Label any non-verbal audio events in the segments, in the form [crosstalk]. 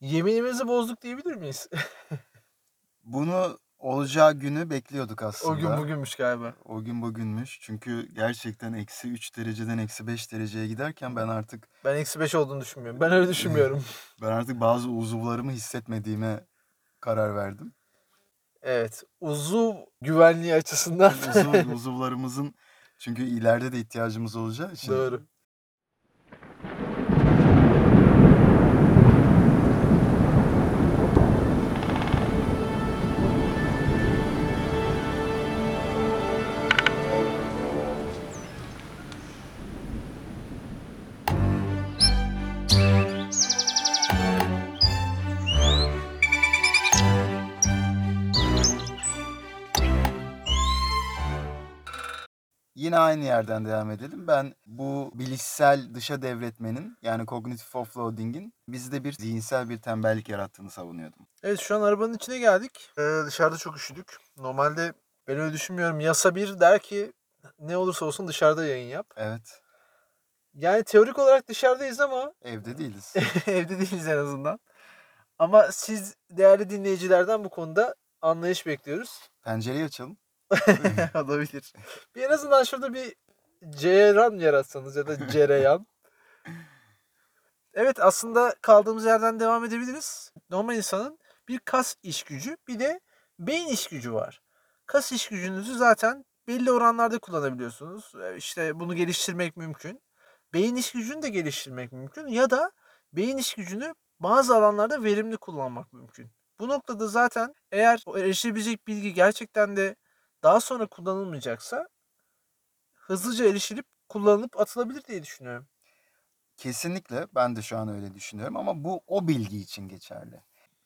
Yeminimizi bozduk diyebilir miyiz? [laughs] Bunu olacağı günü bekliyorduk aslında. o gün bugünmüş galiba. O gün bugünmüş. Çünkü gerçekten eksi 3 dereceden eksi 5 dereceye giderken ben artık Ben eksi 5 olduğunu düşünmüyorum. Ben öyle [laughs] düşünmüyorum. ben artık bazı uzuvlarımı hissetmediğime karar verdim. evet. Uzuv güvenliği açısından. Uzuv, [laughs] uzuvlarımızın çünkü ileride de ihtiyacımız olacağı için. Doğru. Yine aynı yerden devam edelim. Ben bu bilişsel dışa devretmenin yani cognitive offloading'in bizde bir zihinsel bir tembellik yarattığını savunuyordum. Evet şu an arabanın içine geldik. Ee, dışarıda çok üşüdük. Normalde ben öyle düşünmüyorum. Yasa bir der ki ne olursa olsun dışarıda yayın yap. Evet. Yani teorik olarak dışarıdayız ama [laughs] Evde değiliz. evde değiliz en azından. Ama siz değerli dinleyicilerden bu konuda anlayış bekliyoruz. Pencereyi açalım. [laughs] Olabilir. Bir en azından şurada bir cereyan yaratsanız ya da [laughs] cereyan. Evet aslında kaldığımız yerden devam edebiliriz. Normal insanın bir kas iş gücü bir de beyin iş gücü var. Kas iş gücünüzü zaten belli oranlarda kullanabiliyorsunuz. Ee, İşte bunu geliştirmek mümkün. Beyin iş gücünü de geliştirmek mümkün ya da beyin iş gücünü bazı alanlarda verimli kullanmak mümkün. Bu noktada zaten eğer erişilebilecek bilgi gerçekten de daha sonra kullanılmayacaksa hızlıca erişilip kullanılıp atılabilir diye düşünüyorum. Kesinlikle ben de şu an öyle düşünüyorum ama bu o bilgi için geçerli.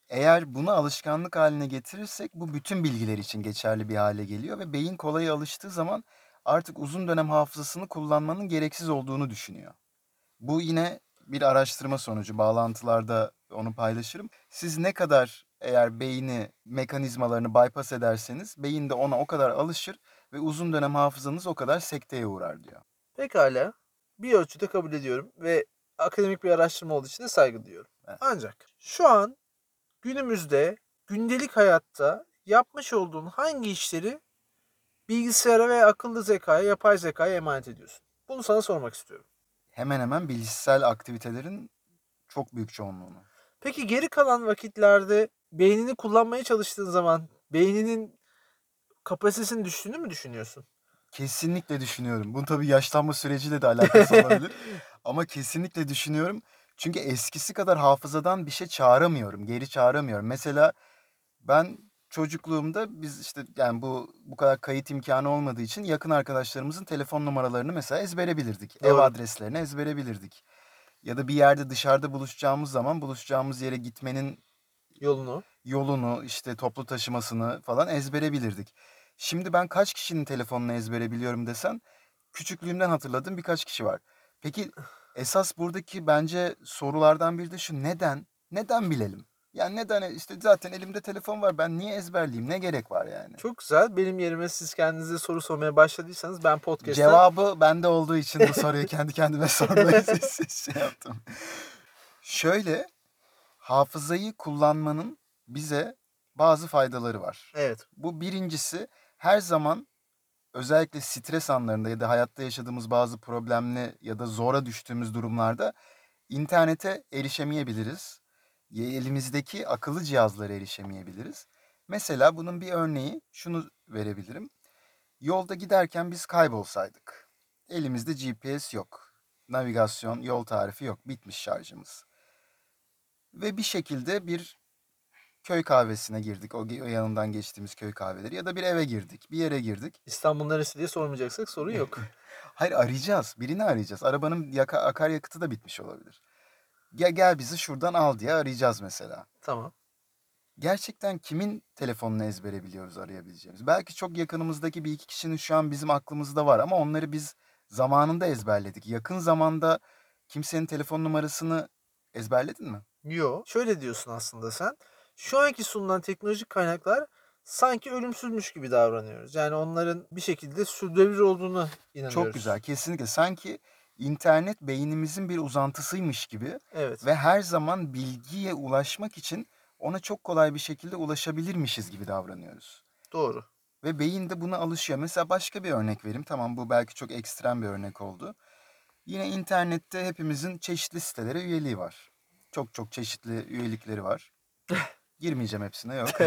Eğer bunu alışkanlık haline getirirsek bu bütün bilgiler için geçerli bir hale geliyor ve beyin kolay alıştığı zaman artık uzun dönem hafızasını kullanmanın gereksiz olduğunu düşünüyor. Bu yine bir araştırma sonucu. Bağlantılarda onu paylaşırım. Siz ne kadar eğer beyni mekanizmalarını bypass ederseniz beyin de ona o kadar alışır ve uzun dönem hafızanız o kadar sekteye uğrar diyor. Pekala bir ölçüde kabul ediyorum ve akademik bir araştırma olduğu için de saygı duyuyorum. Evet. Ancak şu an günümüzde gündelik hayatta yapmış olduğun hangi işleri bilgisayara ve akıllı zekaya, yapay zekaya emanet ediyorsun? Bunu sana sormak istiyorum. Hemen hemen bilişsel aktivitelerin çok büyük çoğunluğunu. Peki geri kalan vakitlerde beynini kullanmaya çalıştığın zaman beyninin kapasitesinin düştüğünü mü düşünüyorsun? Kesinlikle düşünüyorum. Bunun tabii yaşlanma süreciyle de alakası olabilir. [laughs] Ama kesinlikle düşünüyorum. Çünkü eskisi kadar hafızadan bir şey çağıramıyorum. Geri çağıramıyorum. Mesela ben çocukluğumda biz işte yani bu bu kadar kayıt imkanı olmadığı için yakın arkadaşlarımızın telefon numaralarını mesela ezbere bilirdik. Ev Doğru. adreslerini ezbere bilirdik. Ya da bir yerde dışarıda buluşacağımız zaman buluşacağımız yere gitmenin Yolunu. yolunu, işte toplu taşımasını falan ezbere bilirdik. Şimdi ben kaç kişinin telefonunu ezbere biliyorum desen küçüklüğümden hatırladığım birkaç kişi var. Peki esas buradaki bence sorulardan biri de şu neden? Neden bilelim? Yani neden işte zaten elimde telefon var ben niye ezberleyeyim ne gerek var yani? Çok güzel. Benim yerime siz kendinize soru sormaya başladıysanız ben podcast'ta Cevabı bende olduğu için bu soruyu kendi kendime sormayı [laughs] şey yaptım. Şöyle hafızayı kullanmanın bize bazı faydaları var. Evet. Bu birincisi her zaman özellikle stres anlarında ya da hayatta yaşadığımız bazı problemli ya da zora düştüğümüz durumlarda internete erişemeyebiliriz. Elimizdeki akıllı cihazlara erişemeyebiliriz. Mesela bunun bir örneği şunu verebilirim. Yolda giderken biz kaybolsaydık. Elimizde GPS yok. Navigasyon, yol tarifi yok. Bitmiş şarjımız. Ve bir şekilde bir köy kahvesine girdik. O yanından geçtiğimiz köy kahveleri ya da bir eve girdik. Bir yere girdik. İstanbul neresi diye sormayacaksak sorun yok. [laughs] Hayır arayacağız. Birini arayacağız. Arabanın yaka, akaryakıtı da bitmiş olabilir. Gel, gel bizi şuradan al diye arayacağız mesela. tamam. Gerçekten kimin telefonunu ezbere biliyoruz arayabileceğimiz? Belki çok yakınımızdaki bir iki kişinin şu an bizim aklımızda var ama onları biz zamanında ezberledik. Yakın zamanda kimsenin telefon numarasını ezberledin mi? Yo. Şöyle diyorsun aslında sen. Şu anki sunulan teknolojik kaynaklar sanki ölümsüzmüş gibi davranıyoruz. Yani onların bir şekilde sürdürülebilir olduğunu inanıyoruz. Çok güzel. Kesinlikle. Sanki internet beynimizin bir uzantısıymış gibi Evet. ve her zaman bilgiye ulaşmak için ona çok kolay bir şekilde ulaşabilirmişiz gibi davranıyoruz. Doğru. Ve beyin de buna alışıyor. Mesela başka bir örnek vereyim. Tamam bu belki çok ekstrem bir örnek oldu. Yine internette hepimizin çeşitli sitelere üyeliği var. Çok çok çeşitli üyelikleri var. [laughs] Girmeyeceğim hepsine yok. [laughs]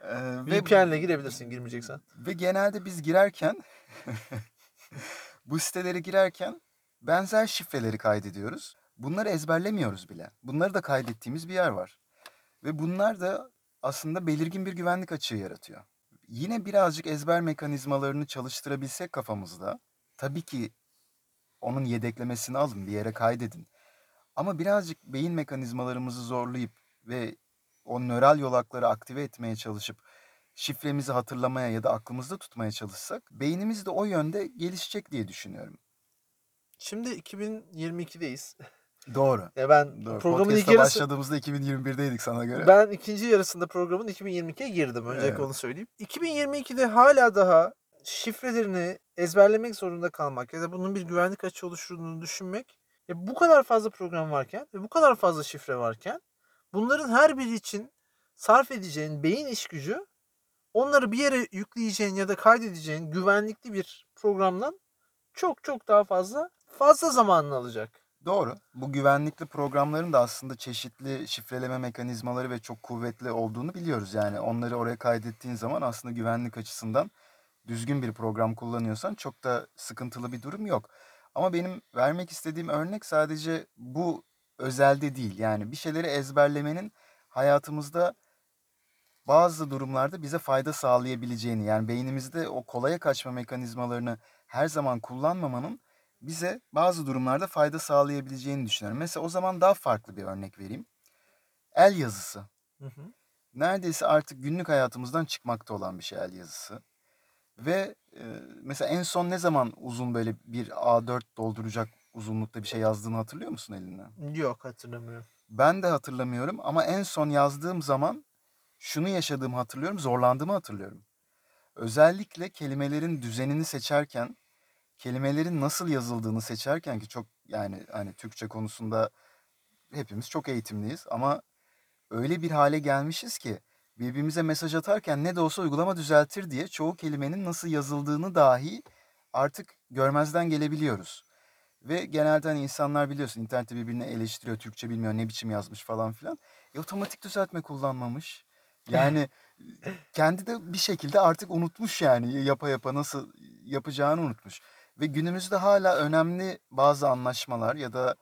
Ee, VPN'le girebilirsin girmeyeceksen. ve genelde biz girerken [laughs] bu sitelere girerken benzer şifreleri kaydediyoruz. Bunları ezberlemiyoruz bile. Bunları da kaydettiğimiz bir yer var. Ve bunlar da aslında belirgin bir güvenlik açığı yaratıyor. Yine birazcık ezber mekanizmalarını çalıştırabilsek kafamızda, tabii ki onun yedeklemesini alın, bir yere kaydedin. Ama birazcık beyin mekanizmalarımızı zorlayıp ve o nöral yolakları aktive etmeye çalışıp şifremizi hatırlamaya ya da aklımızda tutmaya çalışsak beynimiz de o yönde gelişecek diye düşünüyorum. Şimdi 2022'deyiz. [laughs] Doğru. Ya ben Doğru. programın ilk Podcast'a yarısı başladığımızda 2021'deydik sana göre. ben ikinci yarısında programın 2022'ye girdim. Öncelikle Evet. onu söyleyeyim. 2022'de hala daha şifrelerini ezberlemek zorunda kalmak ya da bunun bir güvenlik açığı oluşturduğunu düşünmek ya bu kadar fazla program varken ve bu kadar fazla şifre varken bunların her biri için sarf edeceğin beyin iş gücü onları bir yere yükleyeceğin ya da kaydedeceğin güvenlikli bir programdan çok çok daha fazla fazla zamanını alacak. Doğru. Bu güvenlikli programların da aslında çeşitli şifreleme mekanizmaları ve çok kuvvetli olduğunu biliyoruz. Yani onları oraya kaydettiğin zaman aslında güvenlik açısından düzgün bir program kullanıyorsan çok da sıkıntılı bir durum yok. Ama benim vermek istediğim örnek sadece bu özelde değil. Yani bir şeyleri ezberlemenin hayatımızda bazı durumlarda bize fayda sağlayabileceğini yani beynimizde o kolaya kaçma mekanizmalarını her zaman kullanmamanın bize bazı durumlarda fayda sağlayabileceğini düşünüyorum. Mesela o zaman daha farklı bir örnek vereyim. El yazısı. Hı hı. Neredeyse artık günlük hayatımızdan çıkmakta olan bir şey el yazısı. Ve e, mesela en son ne zaman uzun böyle bir A4 dolduracak uzunlukta bir şey yazdığını hatırlıyor musun elinden? Yok hatırlamıyorum. Ben de hatırlamıyorum ama en son yazdığım zaman şunu yaşadığımı hatırlıyorum, zorlandığımı hatırlıyorum. Özellikle kelimelerin düzenini seçerken, kelimelerin nasıl yazıldığını seçerken ki çok yani hani Türkçe konusunda hepimiz çok eğitimliyiz ama öyle bir hale gelmişiz ki birbirimize mesaj atarken ne de olsa uygulama düzeltir diye çoğu kelimenin nasıl yazıldığını dahi artık görmezden gelebiliyoruz. Ve genelde hani insanlar biliyorsun internette birbirini eleştiriyor, Türkçe bilmiyor, ne biçim yazmış falan filan. E otomatik düzeltme kullanmamış. Yani [laughs] kendi de bir şekilde artık unutmuş yani yapa yapa nasıl yapacağını unutmuş. Ve günümüzde hala önemli bazı anlaşmalar ya da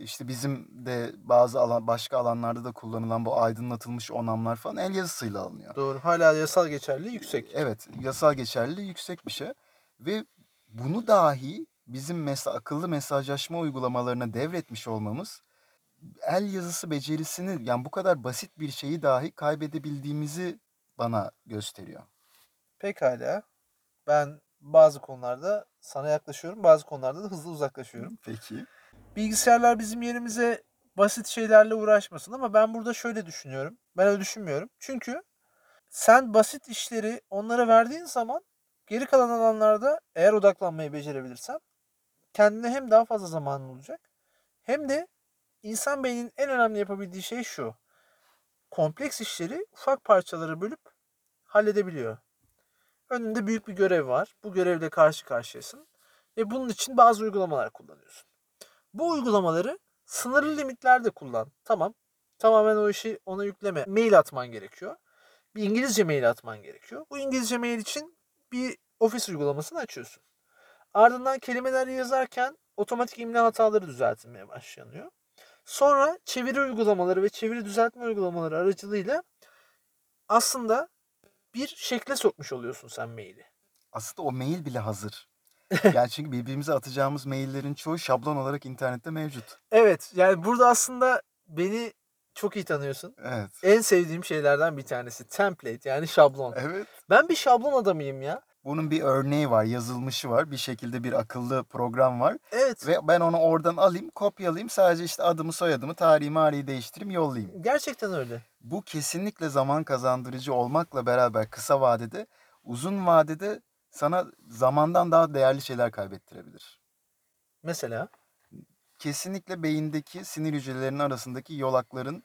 işte bizim de bazı alan, başka alanlarda da kullanılan bu aydınlatılmış onamlar falan el yazısıyla alınıyor. Doğru. Hala yasal geçerliliği yüksek. Evet, yasal geçerliliği yüksek bir şey ve bunu dahi bizim mesela akıllı mesajlaşma uygulamalarına devretmiş olmamız el yazısı becerisini yani bu kadar basit bir şeyi dahi kaybedebildiğimizi bana gösteriyor. Pekala. Ben bazı konularda sana yaklaşıyorum. Bazı konularda da hızlı uzaklaşıyorum. Peki. Bilgisayarlar bizim yerimize basit şeylerle uğraşmasın ama ben burada şöyle düşünüyorum. Ben öyle düşünmüyorum. Çünkü sen basit işleri onlara verdiğin zaman geri kalan alanlarda eğer odaklanmayı becerebilirsen kendine hem daha fazla zamanın olacak hem de insan beyninin en önemli yapabildiği şey şu. Kompleks işleri ufak parçalara bölüp halledebiliyor. Önünde büyük bir görev var. Bu görevle karşı karşıyasın. Ve bunun için bazı uygulamalar kullanıyorsun. Bu uygulamaları sınırlı limitlerde kullan. Tamam. Tamamen o işi ona yükleme. Mail atman gerekiyor. Bir İngilizce mail atman gerekiyor. Bu İngilizce mail için bir ofis uygulamasını açıyorsun. Ardından kelimeleri yazarken otomatik imla hataları düzeltilmeye başlanıyor. Sonra çeviri uygulamaları ve çeviri düzeltme uygulamaları aracılığıyla aslında bir şekle sokmuş oluyorsun sen maili. Aslında o mail bile hazır. [laughs] Yani çünkü birbirimize atacağımız maillerin çoğu şablon olarak internette mevcut. Evet yani burada aslında beni çok iyi tanıyorsun. Evet. En sevdiğim şeylerden bir tanesi template yani şablon. Evet. Ben bir şablon adamıyım ya. Bunun bir örneği var, yazılmışı var. Bir şekilde bir akıllı program var. Evet. Ve ben onu oradan alayım, kopyalayayım. Sadece işte adımı, soyadımı, tarihi, mariyi değiştireyim, yollayayım. Gerçekten öyle. Bu kesinlikle zaman kazandırıcı olmakla beraber kısa vadede, uzun vadede sana zamandan daha değerli şeyler kaybettirebilir. Mesela Kesinlikle beyindeki sinir hücrelerinin arasındaki yolakların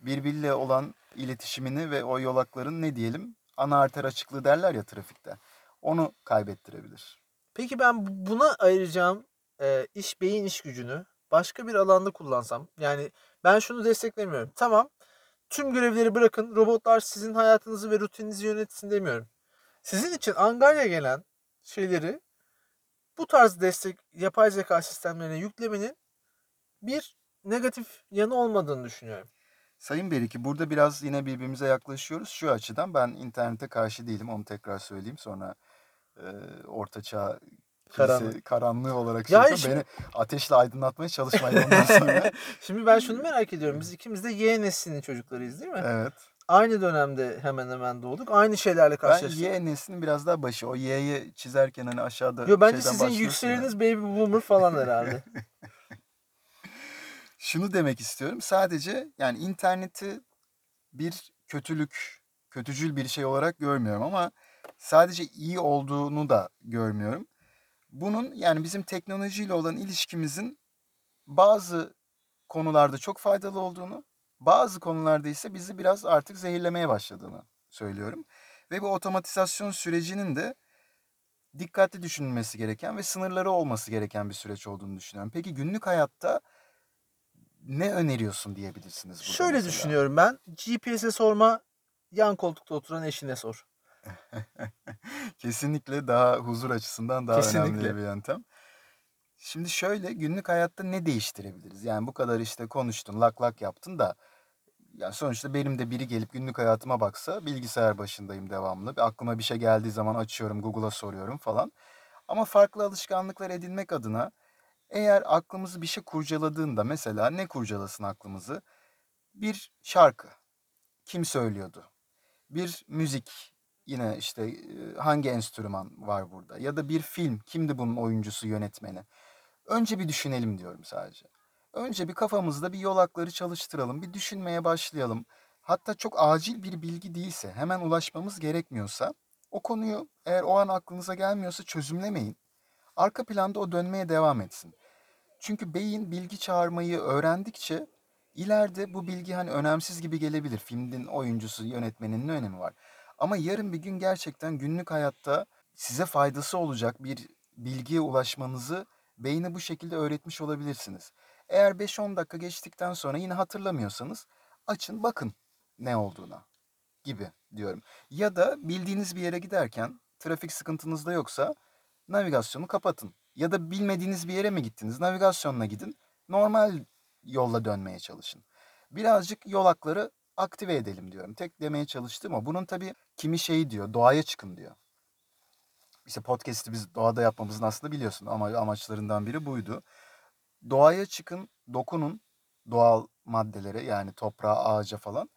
birbiriyle olan iletişimini ve o yolakların ne diyelim ana arter açıklığı derler ya trafikte. Onu kaybettirebilir. Peki ben bu- buna ayıracağım e, iş beyin iş gücünü başka bir alanda kullansam. Yani ben şunu desteklemiyorum. Tamam. Tüm görevleri bırakın. Robotlar sizin hayatınızı ve rutininizi yönetsin demiyorum. Sizin için Angarya gelen şeyleri bu tarz destek yapay zeka sistemlerine yüklemenin bir negatif yanı olmadığını düşünüyorum. Sayın Beriki burada biraz yine birbirimize yaklaşıyoruz. Şu açıdan ben internete karşı değilim. Onu tekrar söyleyeyim. Sonra e, ortaçağ Karanlık. karanlığı olarak Yani şimdi- beni ateşle aydınlatmaya çalışmayın ondan [laughs] sonra. Şimdi ben şunu merak ediyorum. Biz ikimiz de Y neslinin çocuklarıyız değil mi? evet. Aynı dönemde hemen hemen doğduk. Aynı şeylerle Ben karşılaştık. Y neslinin biraz daha başı. O Y'yi çizerken hani aşağıda Yo bence sizin başlıyorsun ya. yükseleniz baby boomer falan herhalde. [laughs] Şunu demek istiyorum. Sadece yani interneti bir kötülük, kötücül bir şey olarak görmüyorum ama sadece iyi olduğunu da görmüyorum. Bunun yani bizim teknolojiyle olan ilişkimizin bazı konularda çok faydalı olduğunu, bazı konularda ise bizi biraz artık zehirlemeye başladığını söylüyorum. Ve bu otomatizasyon sürecinin de dikkatli düşünülmesi gereken ve sınırları olması gereken bir süreç olduğunu düşünüyorum. Peki günlük hayatta ne öneriyorsun diyebilirsiniz burada Şöyle mesela? düşünüyorum ben. GPS'e sorma, yan koltukta oturan eşine sor. [laughs] Kesinlikle daha huzur açısından daha önemli Kesinlikle. bir yöntem. Şimdi şöyle günlük hayatta ne değiştirebiliriz? Yani bu kadar işte konuştun, lak lak yaptın da yani sonuçta benim de biri gelip günlük hayatıma baksa bilgisayar başındayım devamlı. Bir Aklıma bir şey geldiği zaman açıyorum, Google'a soruyorum falan. Ama farklı alışkanlıklar edinmek adına eğer aklımızı bir şey kurcaladığında mesela ne kurcalasın aklımızı? Bir şarkı. Kim söylüyordu? Bir müzik. Yine işte hangi enstrüman var burada? Ya da bir film. Kimdi bunun oyuncusu, yönetmeni? Önce bir düşünelim diyorum sadece. Önce bir kafamızda bir yolakları çalıştıralım. Bir düşünmeye başlayalım. Hatta çok acil bir bilgi değilse, hemen ulaşmamız gerekmiyorsa o konuyu eğer o an aklınıza gelmiyorsa çözümlemeyin. Arka planda o dönmeye devam etsin. Çünkü beyin bilgi çağırmayı öğrendikçe ileride bu bilgi hani önemsiz gibi gelebilir. Filmin oyuncusu, yönetmenin ne önemi var? Ama yarın bir gün gerçekten günlük hayatta size faydası olacak bir bilgiye ulaşmanızı beyne bu şekilde öğretmiş olabilirsiniz. Eğer 5-10 dakika geçtikten sonra yine hatırlamıyorsanız açın bakın ne olduğuna gibi diyorum. Ya da bildiğiniz bir yere giderken trafik sıkıntınız da yoksa navigasyonu kapatın. Ya da bilmediğiniz bir yere mi gittiniz? Navigasyonla gidin. Normal yolla dönmeye çalışın. Birazcık yolakları aktive edelim diyorum. Tek demeye çalıştım o. Bunun tabii kimi şeyi diyor, doğaya çıkın diyor. İşte podcast'i biz doğada yapmamızın aslında biliyorsun ama amaçlarından biri buydu. Doğaya çıkın, dokunun doğal maddelere yani toprağa, ağaca falan.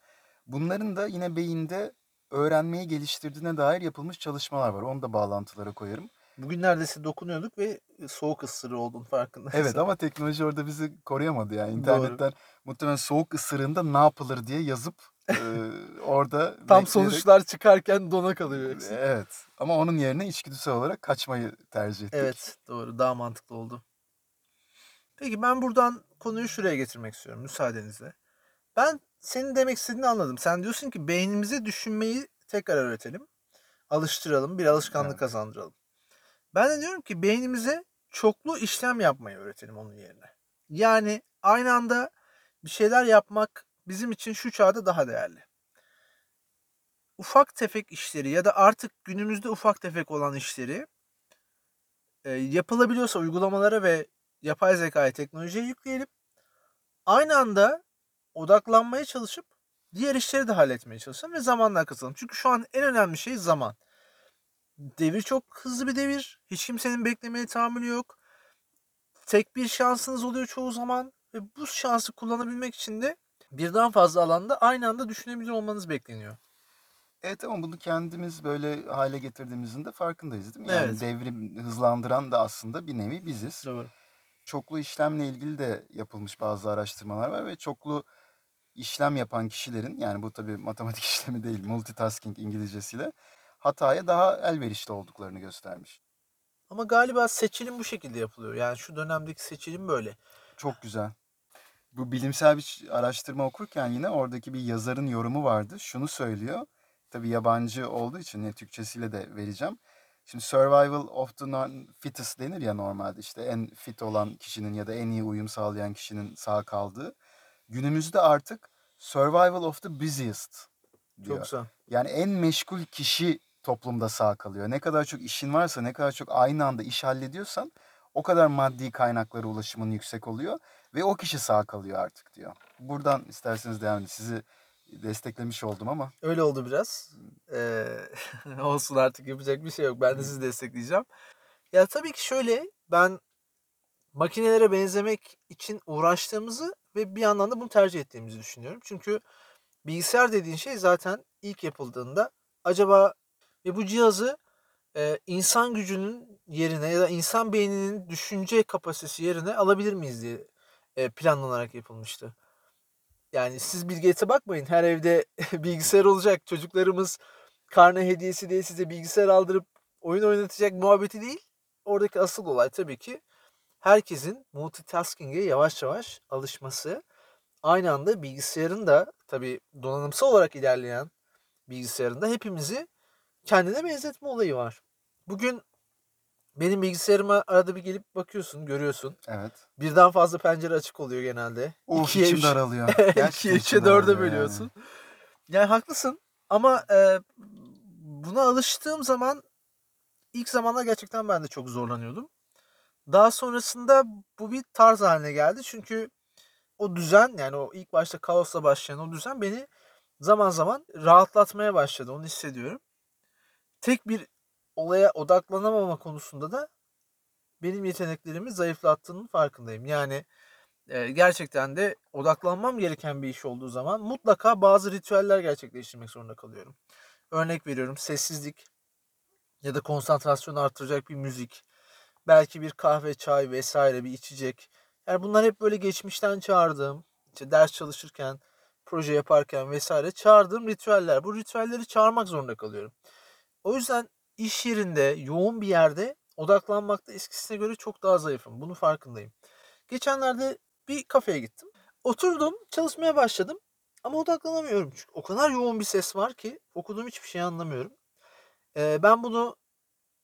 Bunların da yine beyinde öğrenmeyi geliştirdiğine dair yapılmış çalışmalar var. Onu da bağlantılara koyarım. Bugün neredeyse dokunuyorduk ve soğuk ısırığı oldun farkındaysan. Evet ama teknoloji orada bizi koruyamadı yani. Doğru. İnternetten muhtemelen soğuk ısırığında ne yapılır diye yazıp e, orada [laughs] Tam bekleyerek- sonuçlar çıkarken dona kalıyor hepsi. Evet ama onun yerine içgüdüsel olarak kaçmayı tercih ettik. Evet doğru daha mantıklı oldu. Peki ben buradan konuyu şuraya getirmek istiyorum müsaadenizle. Ben senin demek istediğini anladım. Sen diyorsun ki beynimize düşünmeyi tekrar öğretelim. Alıştıralım bir alışkanlık Evet. kazandıralım. Ben de diyorum ki beynimize çoklu işlem yapmayı öğretelim onun yerine. Yani aynı anda bir şeyler yapmak bizim için şu çağda daha değerli. Ufak tefek işleri ya da artık günümüzde ufak tefek olan işleri e, yapılabiliyorsa uygulamalara ve yapay zekaya teknolojiye yükleyelim. Aynı anda odaklanmaya çalışıp diğer işleri de halletmeye çalışalım ve zamanla kazanalım. Çünkü şu an en önemli şey zaman. Devir çok hızlı bir devir. Hiç kimsenin beklemeye tahammülü yok. Tek bir şansınız oluyor çoğu zaman ve bu şansı kullanabilmek için de birden fazla alanda aynı anda düşünebilir olmanız bekleniyor. Evet ama bunu kendimiz böyle hale getirdiğimizin de farkındayız değil mi? Yani Evet. devrim hızlandıran da aslında bir nevi biziz. Doğru. Çoklu işlemle ilgili de yapılmış bazı araştırmalar var ve çoklu işlem yapan kişilerin yani bu tabii matematik [laughs] işlemi değil multitasking İngilizcesiyle hataya daha elverişli olduklarını göstermiş. Ama galiba seçilim bu şekilde yapılıyor. Yani şu dönemdeki seçilim böyle. Çok güzel. Bu bilimsel bir araştırma okurken yine oradaki bir yazarın yorumu vardı. Şunu söylüyor. Tabii yabancı olduğu için ne Türkçesiyle de vereceğim. Şimdi survival of the non- fittest denir ya normalde işte en fit olan kişinin ya da en iyi uyum sağlayan kişinin sağ kaldığı. Günümüzde artık survival of the busiest diyor. Çok güzel. Yani en meşgul kişi toplumda sağ kalıyor. Ne kadar çok işin varsa, ne kadar çok aynı anda iş hallediyorsan o kadar maddi kaynaklara ulaşımın yüksek oluyor ve o kişi sağ kalıyor artık diyor. Buradan isterseniz devam edin. Sizi desteklemiş oldum ama Öyle oldu biraz. Ee, [laughs] olsun artık yapacak bir şey yok. Ben de sizi destekleyeceğim. Ya tabii ki şöyle ben makinelere benzemek için uğraştığımızı ve bir yandan da bunu tercih ettiğimizi düşünüyorum. Çünkü bilgisayar dediğin şey zaten ilk yapıldığında acaba ve bu cihazı e, insan gücünün yerine ya da insan beyninin düşünce kapasitesi yerine alabilir miyiz diye e, planlanarak yapılmıştı. Yani siz Bill Gates'e bakmayın. Her evde [laughs] bilgisayar olacak. Çocuklarımız karne hediyesi diye size bilgisayar aldırıp oyun oynatacak muhabbeti değil. Oradaki asıl olay tabii ki herkesin multitasking'e yavaş yavaş alışması. Aynı anda bilgisayarın da tabii donanımsal olarak ilerleyen bilgisayarın da hepimizi kendine benzetme olayı var. Bugün benim bilgisayarıma arada bir gelip bakıyorsun, görüyorsun. evet. Birden fazla pencere açık oluyor genelde. Uf İkiye, içim üç- daralıyor. [laughs] İkiye, üçe, dörde bölüyorsun. Yani haklısın ama e, buna alıştığım zaman ilk zamanlar gerçekten ben de çok zorlanıyordum. Daha sonrasında bu bir tarz haline geldi. Çünkü o düzen yani o ilk başta kaosla başlayan o düzen beni zaman zaman rahatlatmaya başladı. Onu hissediyorum. Tek bir olaya odaklanamama konusunda da benim yeteneklerimi zayıflattığının farkındayım. Yani e, gerçekten de odaklanmam gereken bir iş olduğu zaman mutlaka bazı ritüeller gerçekleştirmek zorunda kalıyorum. Örnek veriyorum sessizlik ya da konsantrasyonu artıracak bir müzik, belki bir kahve, çay vesaire bir içecek. Yani bunlar hep böyle geçmişten çağırdığım, işte ders çalışırken, proje yaparken vesaire çağırdığım ritüeller. Bu ritüelleri çağırmak zorunda kalıyorum. O yüzden iş yerinde, yoğun bir yerde odaklanmakta eskisine göre çok daha zayıfım. Bunun farkındayım. Geçenlerde bir kafeye gittim. Oturdum, çalışmaya başladım. Ama odaklanamıyorum. Çünkü o kadar yoğun bir ses var ki okuduğum hiçbir şey anlamıyorum. Ee, ben bunu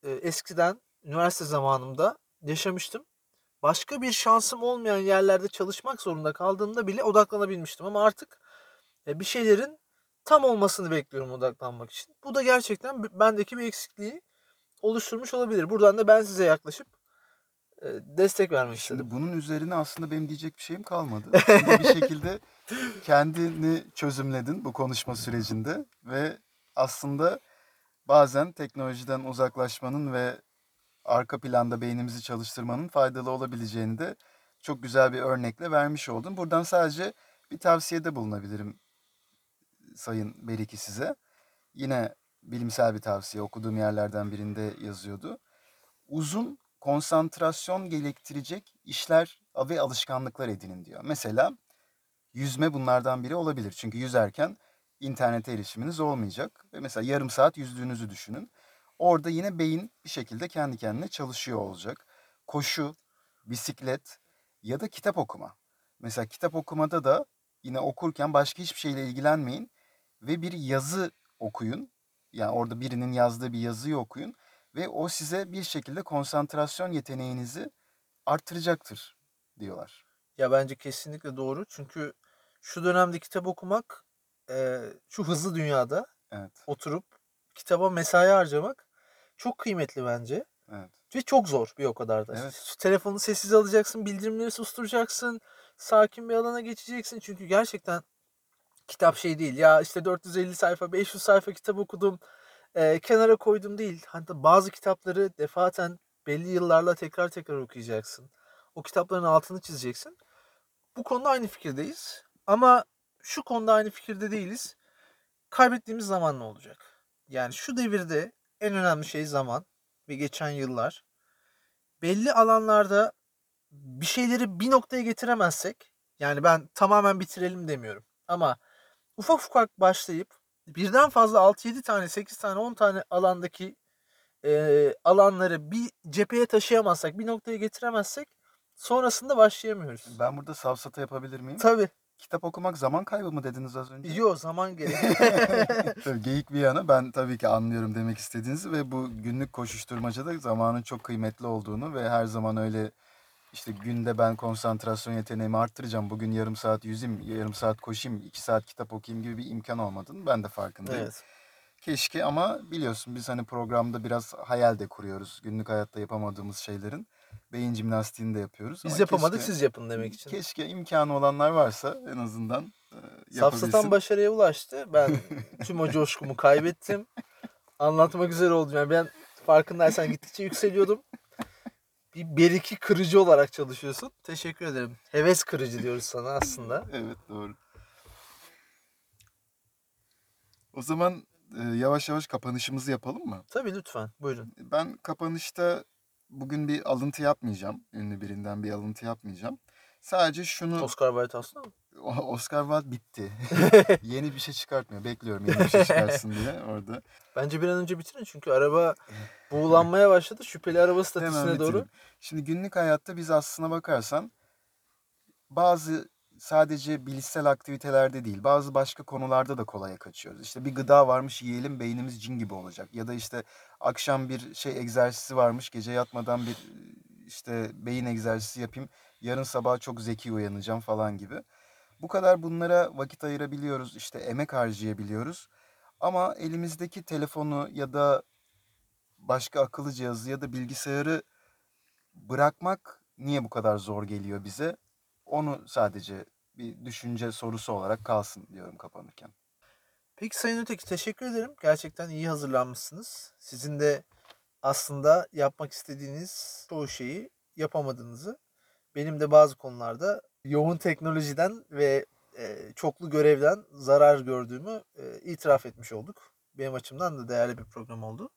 e, eskiden üniversite zamanımda yaşamıştım. Başka bir şansım olmayan yerlerde çalışmak zorunda kaldığımda bile odaklanabilmiştim. Ama artık e, bir şeylerin tam olmasını bekliyorum odaklanmak için. Bu da gerçekten bendeki bir eksikliği oluşturmuş olabilir. Buradan da ben size yaklaşıp destek vermek istedim. Şimdi bunun üzerine aslında benim diyecek bir şeyim kalmadı. [laughs] Bir şekilde kendini çözümledin bu konuşma sürecinde ve aslında bazen teknolojiden uzaklaşmanın ve arka planda beynimizi çalıştırmanın faydalı olabileceğini de çok güzel bir örnekle vermiş oldun. Buradan sadece bir tavsiyede bulunabilirim Sayın Beriki size. Yine bilimsel bir tavsiye okuduğum yerlerden birinde yazıyordu. Uzun konsantrasyon gerektirecek işler ve alışkanlıklar edinin diyor. Mesela yüzme bunlardan biri olabilir. Çünkü yüzerken internete erişiminiz olmayacak. Ve mesela yarım saat yüzdüğünüzü düşünün. Orada yine beyin bir şekilde kendi kendine çalışıyor olacak. Koşu, bisiklet ya da kitap okuma. Mesela kitap okumada da yine okurken başka hiçbir şeyle ilgilenmeyin ve bir yazı okuyun. Yani orada birinin yazdığı bir yazıyı okuyun ve o size bir şekilde konsantrasyon yeteneğinizi arttıracaktır diyorlar. Ya bence kesinlikle doğru. Çünkü şu dönemde kitap okumak e, şu hızlı dünyada Evet, oturup kitaba mesai harcamak çok kıymetli bence. evet. Ve çok zor bir o kadar da. Evet. Telefonu sessiz alacaksın, bildirimleri susturacaksın, sakin bir alana geçeceksin. Çünkü gerçekten kitap şey değil. Ya işte 450 sayfa, 500 sayfa kitap okudum, e, kenara koydum değil. Hatta bazı kitapları defaten belli yıllarla tekrar tekrar okuyacaksın. O kitapların altını çizeceksin. Bu konuda aynı fikirdeyiz. Ama şu konuda aynı fikirde değiliz. Kaybettiğimiz zaman ne olacak? Yani şu devirde en önemli şey zaman ve geçen yıllar. Belli alanlarda bir şeyleri bir noktaya getiremezsek, yani ben tamamen bitirelim demiyorum. Ama ufak ufak başlayıp birden fazla 6-7 tane, 8 tane, 10 tane alandaki e, alanları bir cepheye taşıyamazsak, bir noktaya getiremezsek sonrasında başlayamıyoruz. Ben burada safsata yapabilir miyim? Tabii. Kitap okumak zaman kaybı mı dediniz az önce? Yok zaman gerek. [laughs] Tabii geyik bir yana ben tabii ki anlıyorum demek istediğinizi ve bu günlük koşuşturmacada zamanın çok kıymetli olduğunu ve her zaman öyle işte günde ben konsantrasyon yeteneğimi arttıracağım. Bugün yarım saat yüzeyim, yarım saat koşayım, iki saat kitap okuyayım gibi bir imkan olmadığını ben de farkındayım. evet. Keşke ama biliyorsun biz hani programda biraz hayal de kuruyoruz. Günlük hayatta yapamadığımız şeylerin beyin jimnastiğini de yapıyoruz. Biz Ama yapamadık keşke- siz yapın demek için. Keşke imkanı olanlar varsa en azından e, Safsatan yapabilsin. başarıya ulaştı. Ben [laughs] tüm o coşkumu kaybettim. Anlatmak üzere oldum. Yani ben farkındaysan gittikçe yükseliyordum. Bir beriki kırıcı olarak çalışıyorsun. Teşekkür ederim. Heves kırıcı diyoruz sana aslında. [laughs] Evet doğru. O zaman e, yavaş yavaş kapanışımızı yapalım mı? Tabii lütfen. Buyurun. Ben kapanışta bugün bir alıntı yapmayacağım. Ünlü birinden bir alıntı yapmayacağım. Sadece şunu Oscar Wilde aslında mı? Oscar Wilde bitti. [laughs] [laughs] yeni bir şey çıkartmıyor. Bekliyorum yeni bir şey çıkarsın diye orada. Bence bir an önce bitirin çünkü araba buğulanmaya başladı. Şüpheli araba statüsüne doğru. Şimdi günlük hayatta biz aslına bakarsan bazı sadece bilişsel aktivitelerde değil bazı başka konularda da kolaya kaçıyoruz. İşte bir gıda varmış yiyelim beynimiz cin gibi olacak. Ya da işte akşam bir şey egzersizi varmış gece yatmadan bir işte beyin egzersizi yapayım. Yarın sabah çok zeki uyanacağım falan gibi. Bu kadar bunlara vakit ayırabiliyoruz. işte emek harcayabiliyoruz. Ama elimizdeki telefonu ya da başka akıllı cihazı ya da bilgisayarı bırakmak niye bu kadar zor geliyor bize? Onu sadece bir düşünce sorusu olarak kalsın diyorum kapanırken. Peki Sayın Öteki teşekkür ederim. Gerçekten iyi hazırlanmışsınız. Sizin de aslında yapmak istediğiniz çoğu şeyi yapamadığınızı, benim de bazı konularda yoğun teknolojiden ve e, çoklu görevden zarar gördüğümü e, itiraf etmiş olduk. Benim açımdan da değerli bir program oldu.